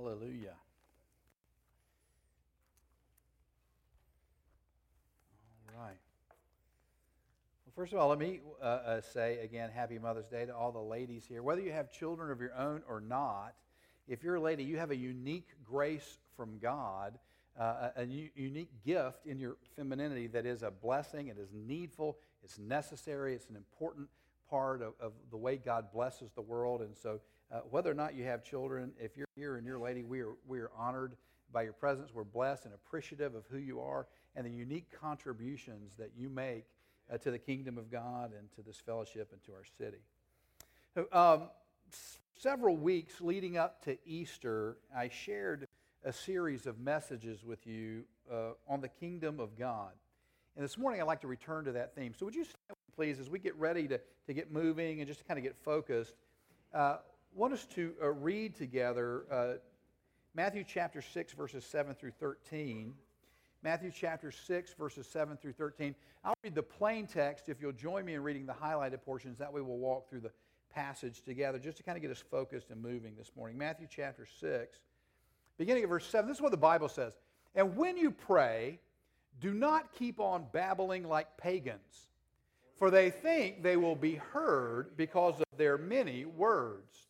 Hallelujah. All right. Well, first of all, let me uh, uh, say again, Happy Mother's Day to all the ladies here. Whether you have children of your own or not, if you're a lady, you have a unique grace from God, uh, a, a u- unique gift in your femininity that is a blessing, it is needful, it's necessary, it's an important part of, of the way God blesses the world. And so, uh, whether or not you have children, if you're here and you're a lady, we are, we are honored by your presence. We're blessed and appreciative of who you are and the unique contributions that you make uh, to the kingdom of God and to this fellowship and to our city. So, um, s- several weeks leading up to Easter, I shared a series of messages with you uh, on the kingdom of God. And this morning, I'd like to return to that theme. So, would you stand, please, as we get ready to, to get moving and just to kind of get focused? Uh, want us to uh, read together uh, Matthew chapter 6, verses 7 through 13. Matthew chapter 6, verses 7 through 13. I'll read the plain text if you'll join me in reading the highlighted portions. That way we'll walk through the passage together just to kind of get us focused and moving this morning. Matthew chapter 6, beginning at verse 7. This is what the Bible says. And when you pray, do not keep on babbling like pagans, for they think they will be heard because of their many words.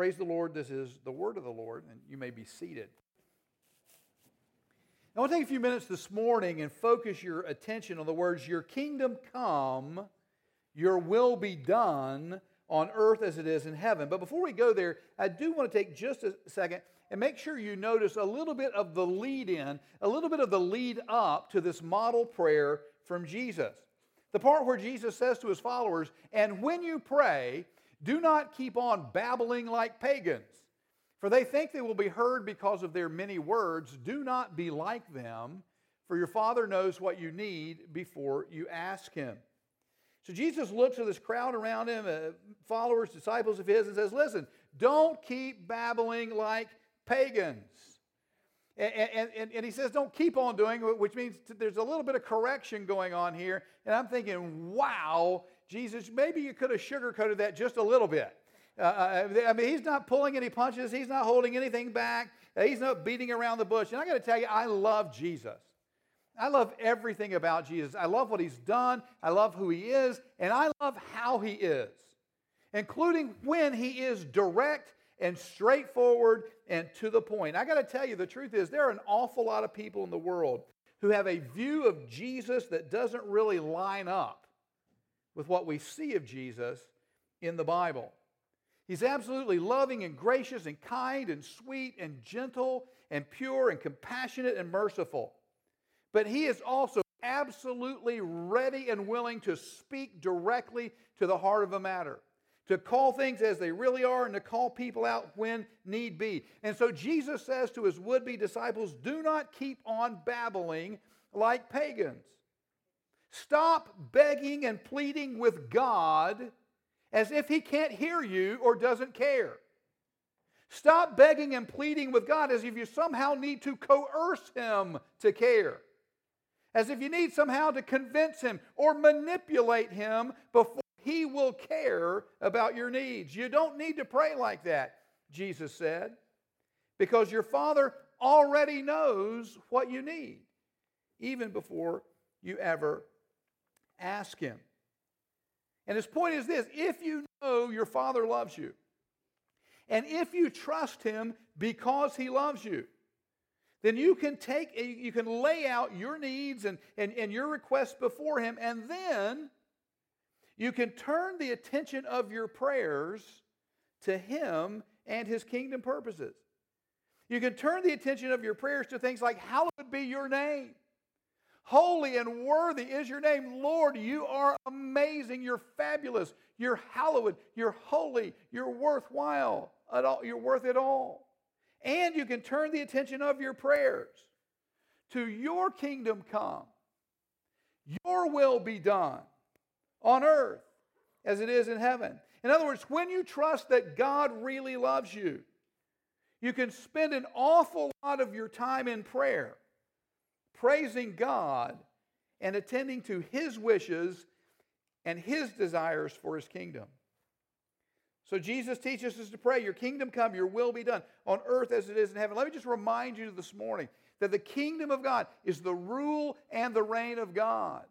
Praise the Lord. This is the word of the Lord, and you may be seated. I want to take a few minutes this morning and focus your attention on the words, Your kingdom come, your will be done on earth as it is in heaven. But before we go there, I do want to take just a second and make sure you notice a little bit of the lead in, a little bit of the lead up to this model prayer from Jesus. The part where Jesus says to his followers, And when you pray, do not keep on babbling like pagans, for they think they will be heard because of their many words. Do not be like them, for your Father knows what you need before you ask Him. So Jesus looks at this crowd around him, uh, followers, disciples of his, and says, Listen, don't keep babbling like pagans. And, and, and, and he says, don't keep on doing it, which means there's a little bit of correction going on here. And I'm thinking, wow, Jesus, maybe you could have sugarcoated that just a little bit. Uh, I mean, he's not pulling any punches, he's not holding anything back, uh, he's not beating around the bush. And I got to tell you, I love Jesus. I love everything about Jesus. I love what he's done, I love who he is, and I love how he is, including when he is direct and straightforward and to the point. I got to tell you, the truth is, there are an awful lot of people in the world who have a view of Jesus that doesn't really line up with what we see of Jesus in the Bible. He's absolutely loving and gracious and kind and sweet and gentle and pure and compassionate and merciful. But he is also absolutely ready and willing to speak directly to the heart of a matter, to call things as they really are, and to call people out when need be. And so Jesus says to his would be disciples do not keep on babbling like pagans. Stop begging and pleading with God as if he can't hear you or doesn't care. Stop begging and pleading with God as if you somehow need to coerce him to care as if you need somehow to convince him or manipulate him before he will care about your needs. You don't need to pray like that, Jesus said, because your Father already knows what you need, even before you ever ask him. And his point is this if you know your Father loves you, and if you trust him because he loves you, then you can take, you can lay out your needs and, and, and your requests before Him, and then you can turn the attention of your prayers to Him and His kingdom purposes. You can turn the attention of your prayers to things like, Hallowed be your name. Holy and worthy is your name. Lord, you are amazing. You're fabulous. You're hallowed. You're holy. You're worthwhile. At all. You're worth it all. And you can turn the attention of your prayers to your kingdom come, your will be done on earth as it is in heaven. In other words, when you trust that God really loves you, you can spend an awful lot of your time in prayer, praising God and attending to His wishes and His desires for His kingdom. So Jesus teaches us to pray, Your kingdom come, your will be done on earth as it is in heaven. Let me just remind you this morning that the kingdom of God is the rule and the reign of God.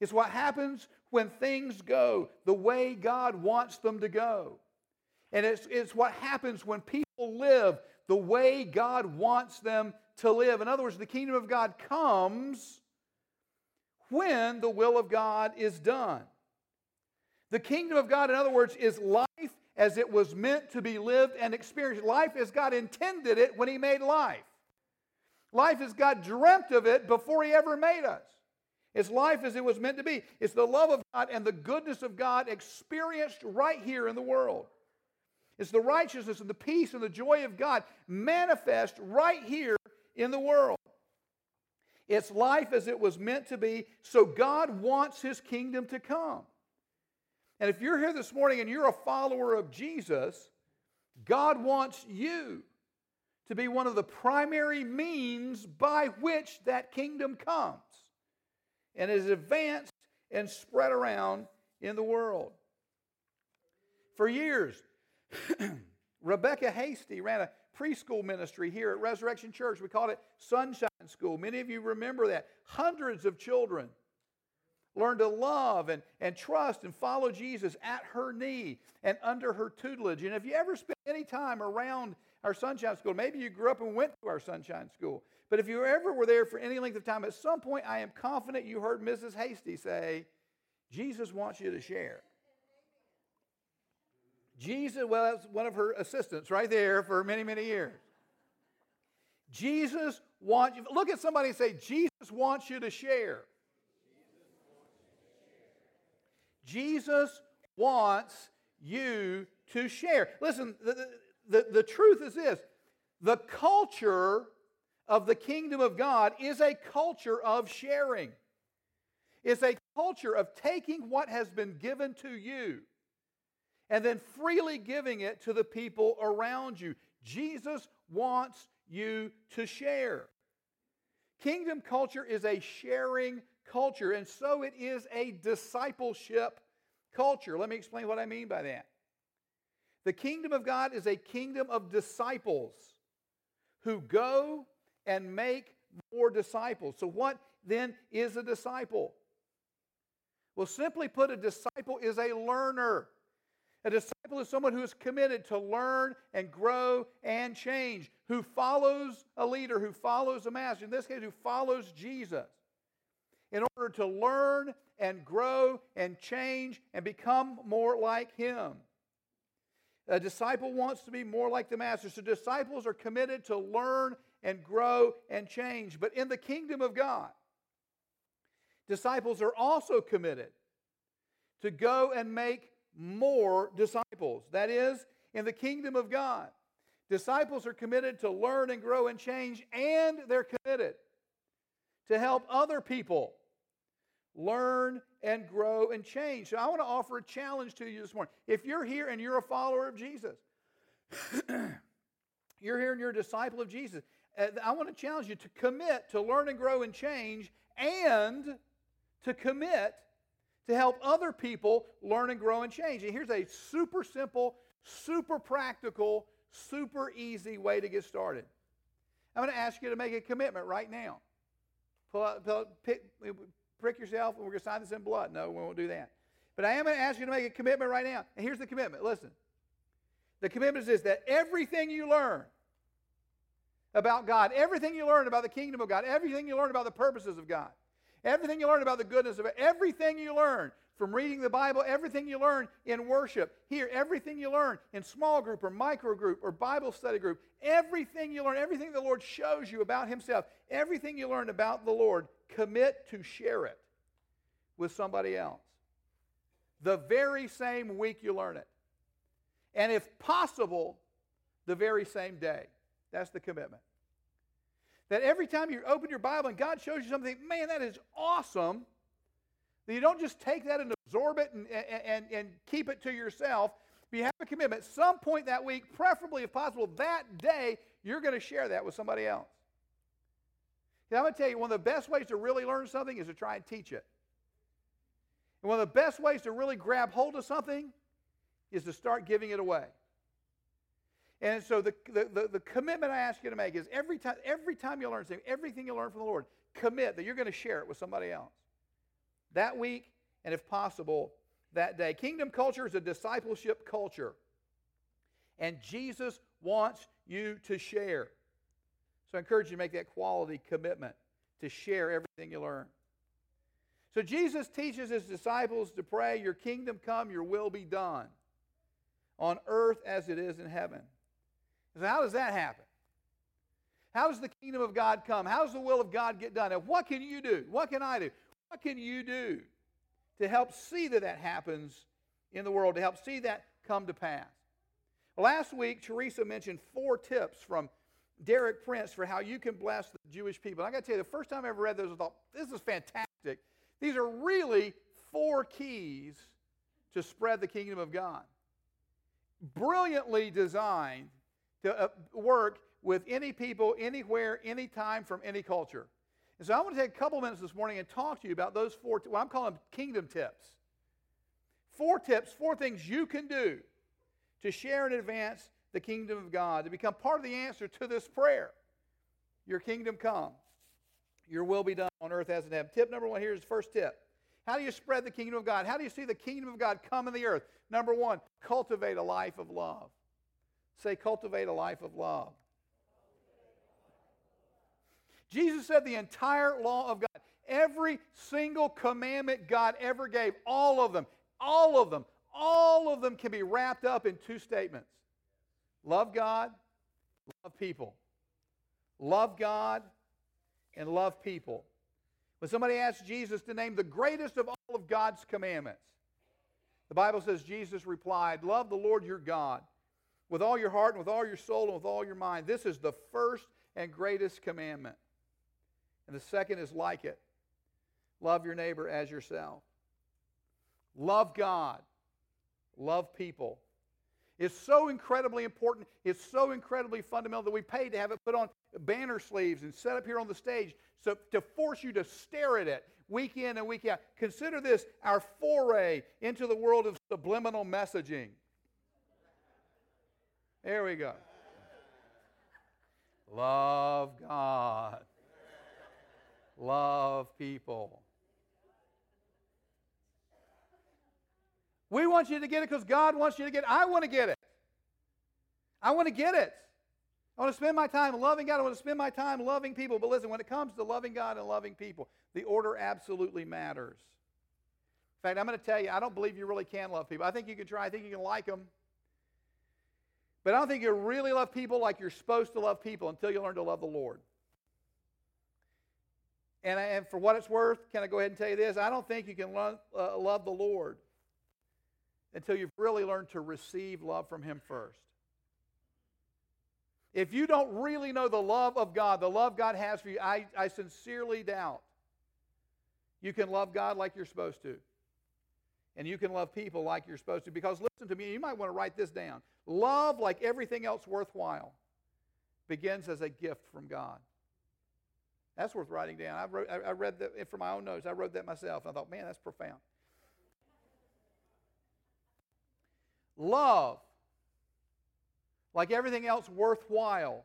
It's what happens when things go the way God wants them to go. And it's, it's what happens when people live the way God wants them to live. In other words, the kingdom of God comes when the will of God is done. The kingdom of God, in other words, is life as it was meant to be lived and experienced. Life as God intended it when He made life. Life as God dreamt of it before He ever made us. It's life as it was meant to be. It's the love of God and the goodness of God experienced right here in the world. It's the righteousness and the peace and the joy of God manifest right here in the world. It's life as it was meant to be, so God wants His kingdom to come. And if you're here this morning and you're a follower of Jesus, God wants you to be one of the primary means by which that kingdom comes and is advanced and spread around in the world. For years, Rebecca Hasty ran a preschool ministry here at Resurrection Church. We called it Sunshine School. Many of you remember that. Hundreds of children learned to love and, and trust and follow Jesus at her knee and under her tutelage. And if you ever spent any time around our Sunshine School, maybe you grew up and went to our Sunshine School, but if you ever were there for any length of time, at some point I am confident you heard Mrs. Hasty say, Jesus wants you to share. Jesus, well, that's one of her assistants right there for many, many years. Jesus wants you, look at somebody and say, Jesus wants you to share. Jesus wants you to share. Listen, the, the, the truth is this the culture of the kingdom of God is a culture of sharing. It's a culture of taking what has been given to you and then freely giving it to the people around you. Jesus wants you to share. Kingdom culture is a sharing culture, and so it is a discipleship culture. Let me explain what I mean by that. The kingdom of God is a kingdom of disciples who go and make more disciples. So, what then is a disciple? Well, simply put, a disciple is a learner. A disciple is someone who is committed to learn and grow and change, who follows a leader, who follows a master, in this case, who follows Jesus in order to learn and grow and change and become more like Him. A disciple wants to be more like the Master. So disciples are committed to learn and grow and change. But in the kingdom of God, disciples are also committed to go and make more disciples. That is, in the kingdom of God, disciples are committed to learn and grow and change, and they're committed to help other people learn and grow and change. So I want to offer a challenge to you this morning. If you're here and you're a follower of Jesus, you're here and you're a disciple of Jesus, uh, I want to challenge you to commit to learn and grow and change and to commit to help other people learn and grow and change. And here's a super simple, super practical, super easy way to get started. I'm going to ask you to make a commitment right now. Pull out, pick, prick yourself and we're going to sign this in blood. No, we won't do that. But I am going to ask you to make a commitment right now. And here's the commitment. Listen. The commitment is that everything you learn about God, everything you learn about the kingdom of God, everything you learn about the purposes of God, everything you learn about the goodness of it, everything you learn from reading the Bible, everything you learn in worship, here, everything you learn in small group or micro group or Bible study group, everything you learn, everything the Lord shows you about Himself, everything you learn about the Lord, commit to share it with somebody else. The very same week you learn it. And if possible, the very same day. That's the commitment. That every time you open your Bible and God shows you something, man, that is awesome, that you don't just take that and absorb it and, and, and keep it to yourself. But you have a commitment. Some point that week, preferably if possible, that day, you're going to share that with somebody else. And I'm going to tell you, one of the best ways to really learn something is to try and teach it. And one of the best ways to really grab hold of something is to start giving it away. And so the, the, the, the, commitment I ask you to make is every time, every time you learn something, everything you learn from the Lord, commit that you're going to share it with somebody else. That week, and if possible, that day. Kingdom culture is a discipleship culture. And Jesus wants you to share. So I encourage you to make that quality commitment to share everything you learn. So Jesus teaches his disciples to pray, Your kingdom come, your will be done on earth as it is in heaven. So, how does that happen? How does the kingdom of God come? How does the will of God get done? And what can you do? What can I do? What can you do to help see that that happens in the world, to help see that come to pass? Last week, Teresa mentioned four tips from Derek Prince for how you can bless the Jewish people. And I got to tell you, the first time I ever read those, I thought, this is fantastic. These are really four keys to spread the kingdom of God. Brilliantly designed to uh, work with any people, anywhere, anytime, from any culture. And so I want to take a couple minutes this morning and talk to you about those four, what I'm calling them kingdom tips. Four tips, four things you can do to share and advance the kingdom of God, to become part of the answer to this prayer. Your kingdom come, your will be done on earth as in heaven. Tip number one here is the first tip. How do you spread the kingdom of God? How do you see the kingdom of God come in the earth? Number one, cultivate a life of love. Say, cultivate a life of love. Jesus said the entire law of God, every single commandment God ever gave, all of them, all of them, all of them can be wrapped up in two statements love God, love people. Love God and love people. When somebody asked Jesus to name the greatest of all of God's commandments, the Bible says Jesus replied, Love the Lord your God with all your heart and with all your soul and with all your mind. This is the first and greatest commandment. And the second is like it love your neighbor as yourself. Love God. Love people. It's so incredibly important. It's so incredibly fundamental that we paid to have it put on banner sleeves and set up here on the stage so to force you to stare at it week in and week out. Consider this our foray into the world of subliminal messaging. There we go. Love God. Love people. We want you to get it because God wants you to get it. I want to get it. I want to get it. I want to spend my time loving God. I want to spend my time loving people. But listen, when it comes to loving God and loving people, the order absolutely matters. In fact, I'm going to tell you, I don't believe you really can love people. I think you can try. I think you can like them. But I don't think you really love people like you're supposed to love people until you learn to love the Lord. And, and for what it's worth, can I go ahead and tell you this? I don't think you can love, uh, love the Lord until you've really learned to receive love from Him first. If you don't really know the love of God, the love God has for you, I, I sincerely doubt you can love God like you're supposed to. And you can love people like you're supposed to. Because listen to me, you might want to write this down. Love, like everything else worthwhile, begins as a gift from God. That's worth writing down. I, wrote, I read that from my own notes. I wrote that myself. I thought, man, that's profound. Love, like everything else worthwhile,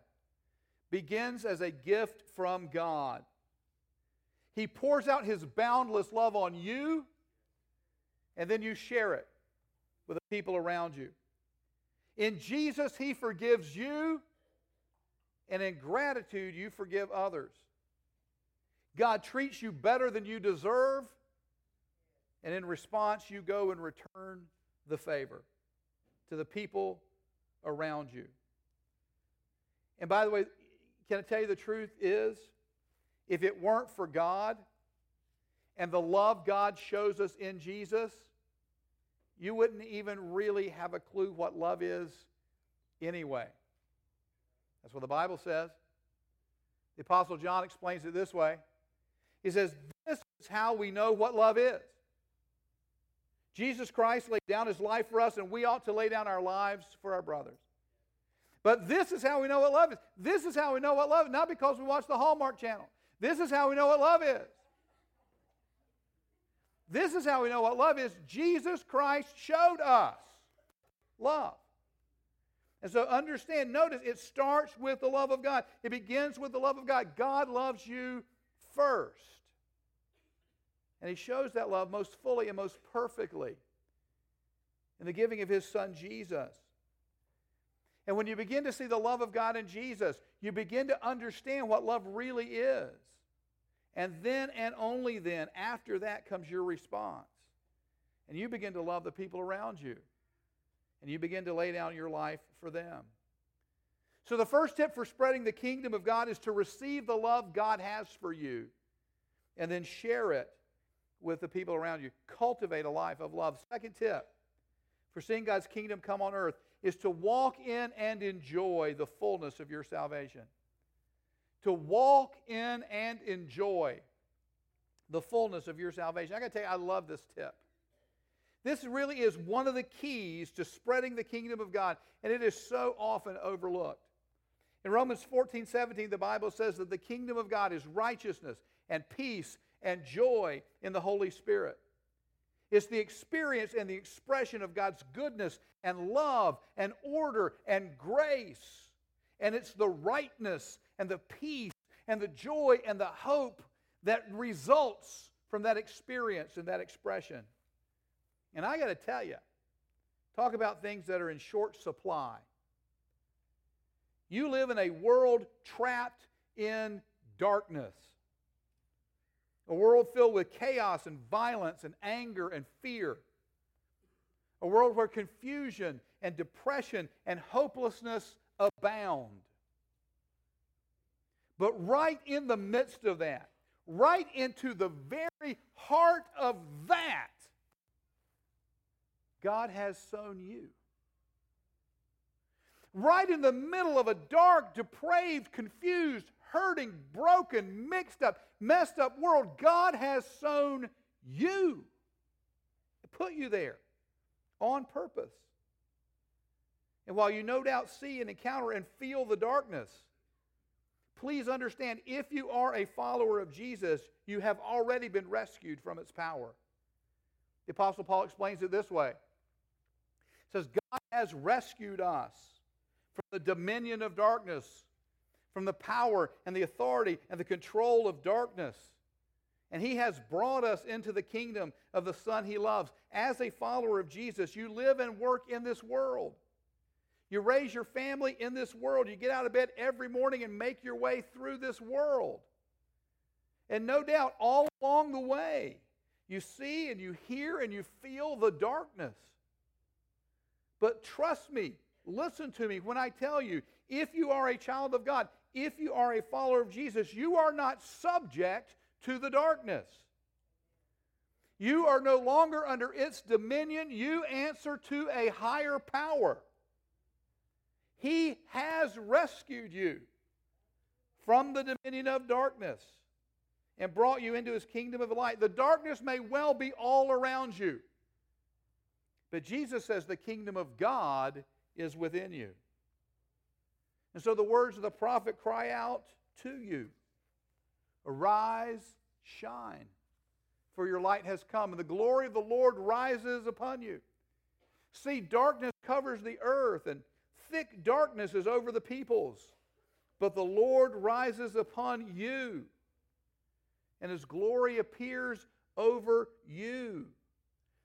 begins as a gift from God. He pours out his boundless love on you, and then you share it with the people around you. In Jesus, he forgives you, and in gratitude, you forgive others. God treats you better than you deserve, and in response, you go and return the favor to the people around you. And by the way, can I tell you the truth is, if it weren't for God and the love God shows us in Jesus, you wouldn't even really have a clue what love is anyway. That's what the Bible says. The Apostle John explains it this way He says, This is how we know what love is. Jesus Christ laid down his life for us, and we ought to lay down our lives for our brothers. But this is how we know what love is. This is how we know what love is, not because we watch the Hallmark channel. This is how we know what love is. This is how we know what love is. Jesus Christ showed us love. And so understand, notice it starts with the love of God. It begins with the love of God. God loves you first. And He shows that love most fully and most perfectly in the giving of His Son Jesus. And when you begin to see the love of God in Jesus, you begin to understand what love really is. And then and only then, after that, comes your response. And you begin to love the people around you. And you begin to lay down your life for them. So, the first tip for spreading the kingdom of God is to receive the love God has for you and then share it with the people around you. Cultivate a life of love. Second tip for seeing God's kingdom come on earth is to walk in and enjoy the fullness of your salvation to walk in and enjoy the fullness of your salvation. I got to tell you, I love this tip. This really is one of the keys to spreading the kingdom of God, and it is so often overlooked. In Romans 14 17, the Bible says that the kingdom of God is righteousness and peace and joy in the Holy Spirit. It's the experience and the expression of God's goodness and love and order and grace. And it's the rightness and the peace and the joy and the hope that results from that experience and that expression. And I got to tell you, talk about things that are in short supply. You live in a world trapped in darkness, a world filled with chaos and violence and anger and fear, a world where confusion and depression and hopelessness abound. But right in the midst of that, right into the very heart of that, God has sown you. Right in the middle of a dark, depraved, confused, hurting, broken, mixed up, messed up world, God has sown you. Put you there on purpose. And while you no doubt see and encounter and feel the darkness, please understand if you are a follower of Jesus, you have already been rescued from its power. The Apostle Paul explains it this way He says, God has rescued us from the dominion of darkness, from the power and the authority and the control of darkness. And he has brought us into the kingdom of the Son he loves. As a follower of Jesus, you live and work in this world. You raise your family in this world. You get out of bed every morning and make your way through this world. And no doubt, all along the way, you see and you hear and you feel the darkness. But trust me, listen to me when I tell you if you are a child of God, if you are a follower of Jesus, you are not subject to the darkness. You are no longer under its dominion. You answer to a higher power. He has rescued you from the dominion of darkness and brought you into his kingdom of light. The darkness may well be all around you, but Jesus says the kingdom of God is within you. And so the words of the prophet cry out to you Arise, shine, for your light has come, and the glory of the Lord rises upon you. See, darkness covers the earth, and thick darkness is over the peoples, but the Lord rises upon you, and his glory appears over you.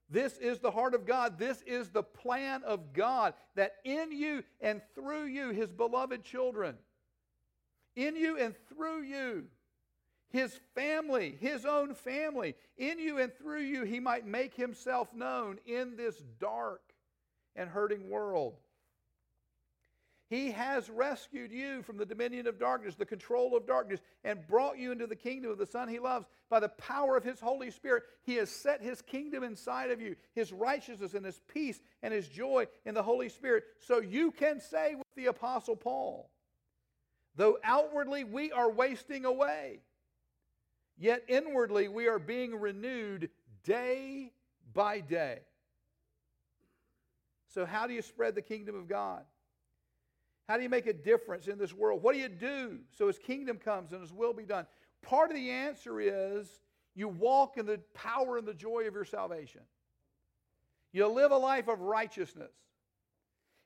This is the heart of God. This is the plan of God that in you and through you, his beloved children, in you and through you, his family, his own family, in you and through you, he might make himself known in this dark and hurting world. He has rescued you from the dominion of darkness, the control of darkness, and brought you into the kingdom of the Son he loves. By the power of his Holy Spirit, he has set his kingdom inside of you, his righteousness and his peace and his joy in the Holy Spirit. So you can say with the Apostle Paul, Though outwardly we are wasting away, yet inwardly we are being renewed day by day. So, how do you spread the kingdom of God? How do you make a difference in this world? What do you do so his kingdom comes and his will be done? Part of the answer is you walk in the power and the joy of your salvation. You live a life of righteousness.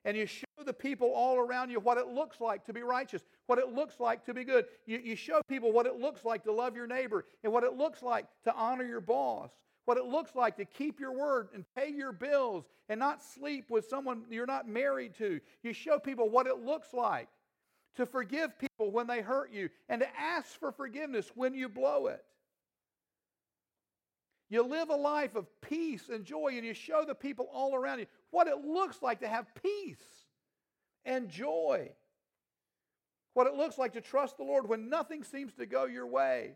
And you show the people all around you what it looks like to be righteous, what it looks like to be good. You, you show people what it looks like to love your neighbor and what it looks like to honor your boss what it looks like to keep your word and pay your bills and not sleep with someone you're not married to. You show people what it looks like to forgive people when they hurt you and to ask for forgiveness when you blow it. You live a life of peace and joy, and you show the people all around you what it looks like to have peace and joy. What it looks like to trust the Lord when nothing seems to go your way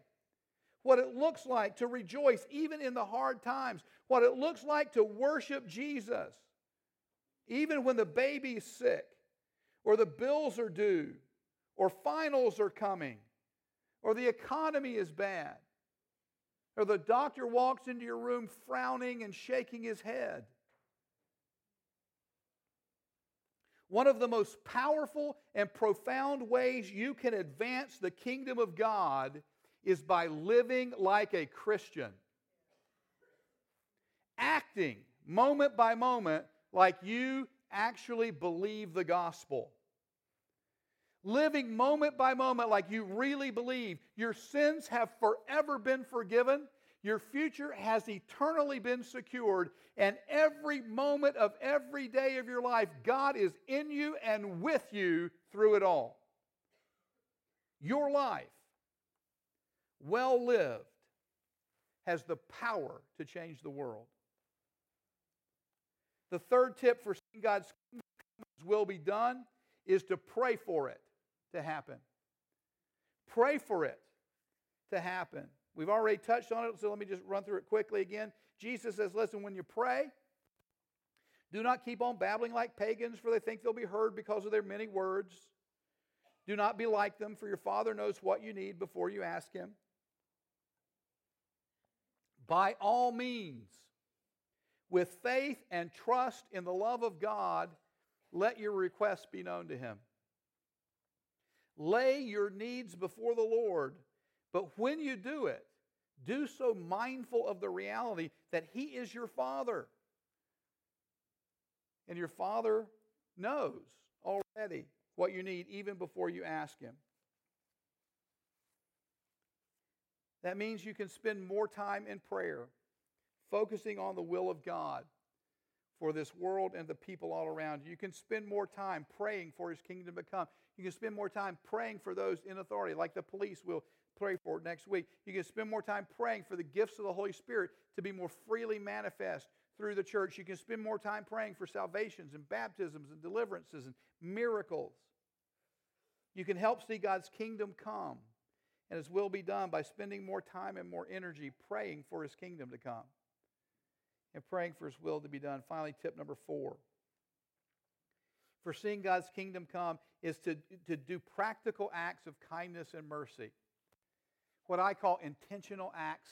what it looks like to rejoice even in the hard times, what it looks like to worship Jesus, even when the baby's sick, or the bills are due, or finals are coming, or the economy is bad, or the doctor walks into your room frowning and shaking his head. One of the most powerful and profound ways you can advance the kingdom of God is by living like a Christian, acting moment by moment like you actually believe the gospel. Living moment by moment like you really believe your sins have forever been forgiven, your future has eternally been secured, and every moment of every day of your life, God is in you and with you through it all. Your life well lived, has the power to change the world. The third tip for seeing God's will be done is to pray for it to happen. Pray for it to happen. We've already touched on it, so let me just run through it quickly again. Jesus says, Listen, when you pray, do not keep on babbling like pagans, for they think they'll be heard because of their many words. Do not be like them, for your Father knows what you need before you ask Him by all means, with faith and trust in the love of God, let your requests be known to Him. Lay your needs before the Lord, but when you do it, do so mindful of the reality that He is your Father. And your Father knows already what you need even before you ask Him. That means you can spend more time in prayer, focusing on the will of God for this world and the people all around you. You can spend more time praying for his kingdom to come. You can spend more time praying for those in authority, like the police will pray for next week. You can spend more time praying for the gifts of the Holy Spirit to be more freely manifest through the church. You can spend more time praying for salvations and baptisms and deliverances and miracles. You can help see God's kingdom come and His will be done by spending more time and more energy praying for His kingdom to come and praying for His will to be done. Finally, tip number four for seeing God's kingdom come is to, to do practical acts of kindness and mercy. What I call intentional acts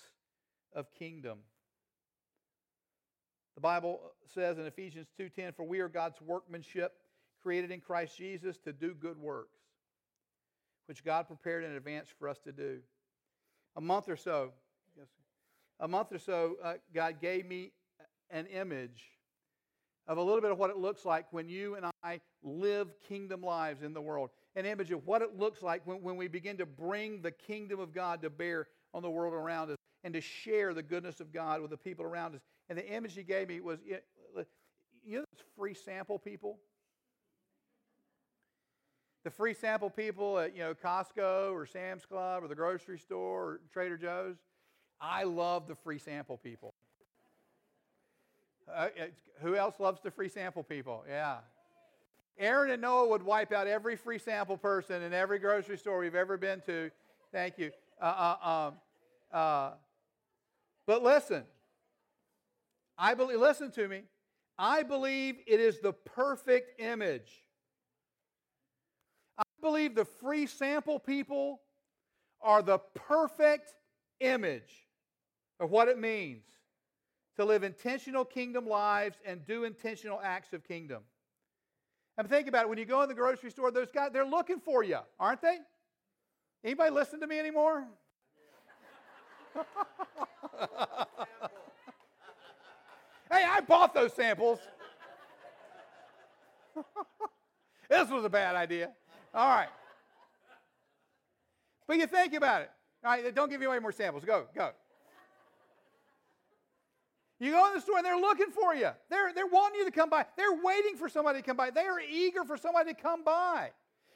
of kingdom. The Bible says in Ephesians 2:10 for we are God's workmanship created in Christ Jesus to do good works which God prepared in advance for us to do. A month or so, yes, a month or so, uh, God gave me an image of a little bit of what it looks like when you and I live kingdom lives in the world. An image of what it looks like when, when we begin to bring the kingdom of God to bear on the world around us and to share the goodness of God with the people around us. And the image he gave me was you know, free sample people? The free sample people at you know Costco or Sam's Club or the grocery store or Trader Joe's. I love the free sample people. Uh, who else loves the free sample people? Yeah. Aaron and Noah would wipe out every free sample person in every grocery store we've ever been to. Thank you. Uh, uh, um, uh, but listen, I believe. Listen to me. I believe it is the perfect image believe the free sample people are the perfect image of what it means to live intentional kingdom lives and do intentional acts of kingdom. And think about it. When you go in the grocery store, those guys, they're looking for you, aren't they? Anybody listen to me anymore? hey, I bought those samples. this was a bad idea. All right. But you think about it. All right, don't give me any more samples. Go, go. You go in the store and they're looking for you. They're, they're wanting you to come by. They're waiting for somebody to come by. They are eager for somebody to come by.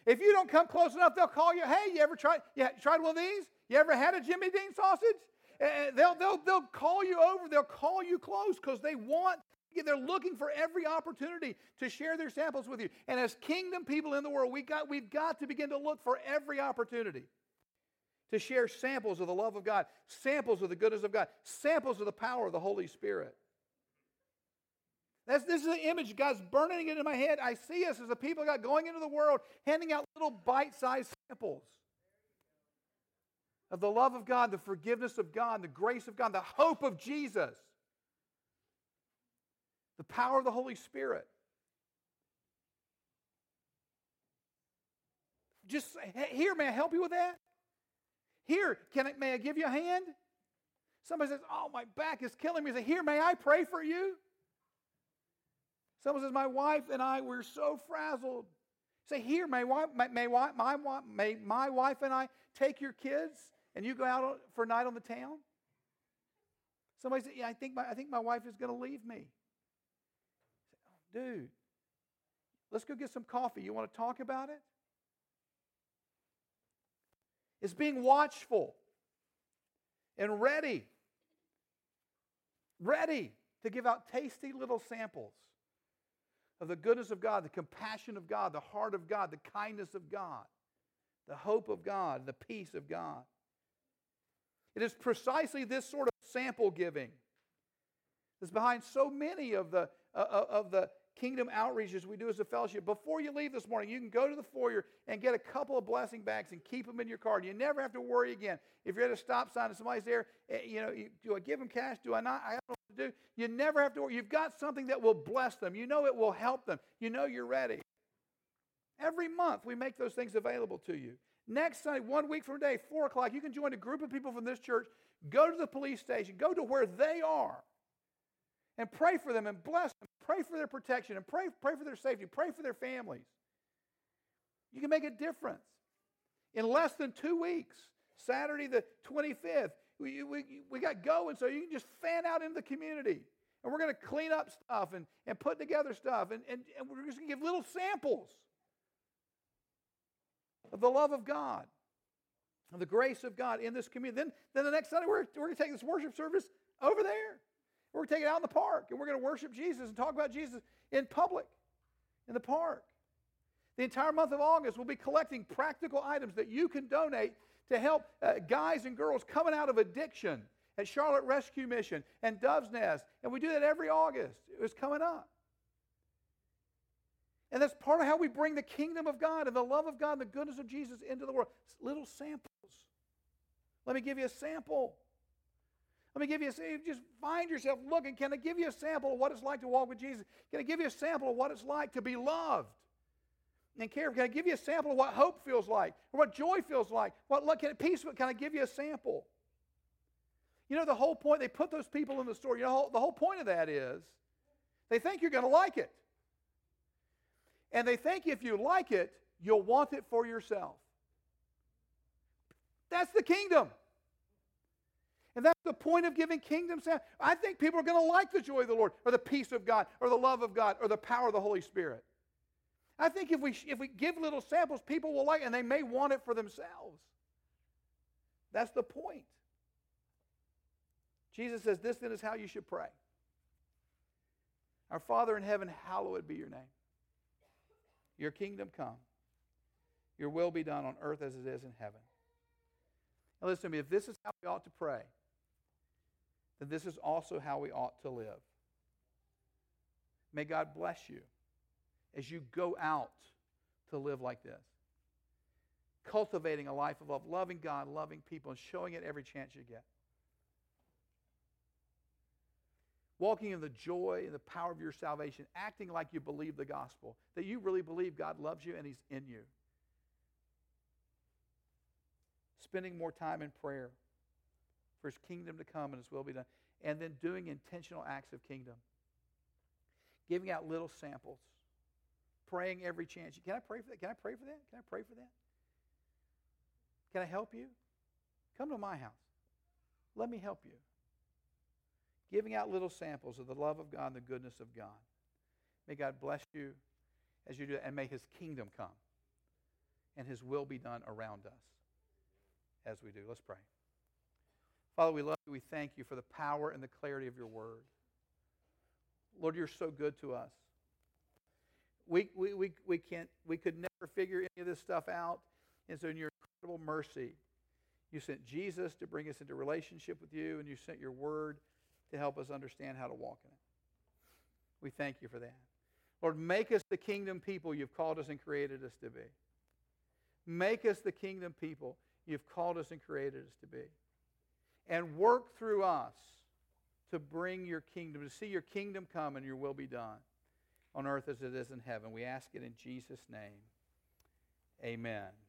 If you don't come close enough, they'll call you. Hey, you ever tried? You tried one of these? You ever had a Jimmy Dean sausage? They'll, they'll, they'll call you over. They'll call you close because they want. They're looking for every opportunity to share their samples with you. And as kingdom people in the world, we got, we've got to begin to look for every opportunity to share samples of the love of God, samples of the goodness of God, samples of the power of the Holy Spirit. That's, this is the image God's burning it in my head. I see us as a people of God going into the world, handing out little bite sized samples of the love of God, the forgiveness of God, the grace of God, the hope of Jesus, the power of the Holy Spirit. Just here, may I help you with that? Here, can I, may I give you a hand? Somebody says, Oh, my back is killing me. Say, Here, may I pray for you? Someone says, My wife and I, we're so frazzled. Say, Here, may, may, may, my, may my wife and I take your kids and you go out for a night on the town? Somebody says, Yeah, I think my, I think my wife is going to leave me. Dude, let's go get some coffee. You want to talk about it? it? is being watchful and ready, ready to give out tasty little samples of the goodness of God, the compassion of God, the heart of God, the kindness of God, the hope of God, the peace of God. It is precisely this sort of sample giving that's behind so many of the, uh, uh of the kingdom outreaches we do as a fellowship. Before you leave this morning, you can go to the foyer and get a couple of blessing bags and keep them in your car. You never have to worry again. If you're at a stop sign and somebody's there, eh, you know, do I give them cash? Do I not? I don't know what to do. You never have to worry. You've got something that will bless them. You know it will help them. You know you're ready. Every month we make those things available to you. Next Sunday, one week from today, 4 o'clock, you can join a group of people from this church. Go to the police station. Go to where they are and pray for them and bless them. Pray for their protection and pray, pray for their safety. Pray for their families. You can make a difference. In less than two weeks, Saturday the 25th, we, we, we got going so you can just fan out into the community. And we're going to clean up stuff and, and put together stuff. And, and, and we're just going to give little samples of the love of God, of the grace of God in this community. Then, then the next Sunday, we're, we're going to take this worship service over there. We're going to take it out in the park and we're going to worship Jesus and talk about Jesus in public, in the park. The entire month of August, we'll be collecting practical items that you can donate to help uh, guys and girls coming out of addiction at Charlotte Rescue Mission and Dove's Nest. And we do that every August. It was coming up. And that's part of how we bring the kingdom of God and the love of God and the goodness of Jesus into the world. Little samples. Let me give you a sample. Let me give you a just find yourself looking. Can I give you a sample of what it's like to walk with Jesus? Can I give you a sample of what it's like to be loved and cared? Can I give you a sample of what hope feels like, or what joy feels like? What look at peace? Can I give you a sample? You know the whole point. They put those people in the store. You know the whole point of that is they think you're going to like it, and they think if you like it, you'll want it for yourself. That's the kingdom. And that's the point of giving kingdom sound. I think people are going to like the joy of the Lord, or the peace of God, or the love of God, or the power of the Holy Spirit. I think if we, if we give little samples, people will like it, and they may want it for themselves. That's the point. Jesus says, This then is how you should pray. Our Father in heaven, hallowed be your name. Your kingdom come. Your will be done on earth as it is in heaven. Now, listen to me. If this is how we ought to pray, then this is also how we ought to live. May God bless you as you go out to live like this. cultivating a life of love, loving God, loving people, and showing it every chance you get. Walking in the joy and the power of your salvation, acting like you believe the gospel, that you really believe God loves you and He's in you. Spending more time in prayer for His kingdom to come and His will be done. And then doing intentional acts of kingdom. Giving out little samples. Praying every chance. Can I pray for that? Can I pray for that? Can I pray for that? Can I help you? Come to my house. Let me help you. Giving out little samples of the love of God and the goodness of God. May God bless you as you do that, and may His kingdom come and His will be done around us as we do. Let's pray. Father, we love you. We thank you for the power and the clarity of your word. Lord, you're so good to us. We, we, we, we, can't, we could never figure any of this stuff out. And so, in your incredible mercy, you sent Jesus to bring us into relationship with you, and you sent your word to help us understand how to walk in it. We thank you for that. Lord, make us the kingdom people you've called us and created us to be. Make us the kingdom people you've called us and created us to be. And work through us to bring your kingdom, to see your kingdom come and your will be done on earth as it is in heaven. We ask it in Jesus' name. Amen.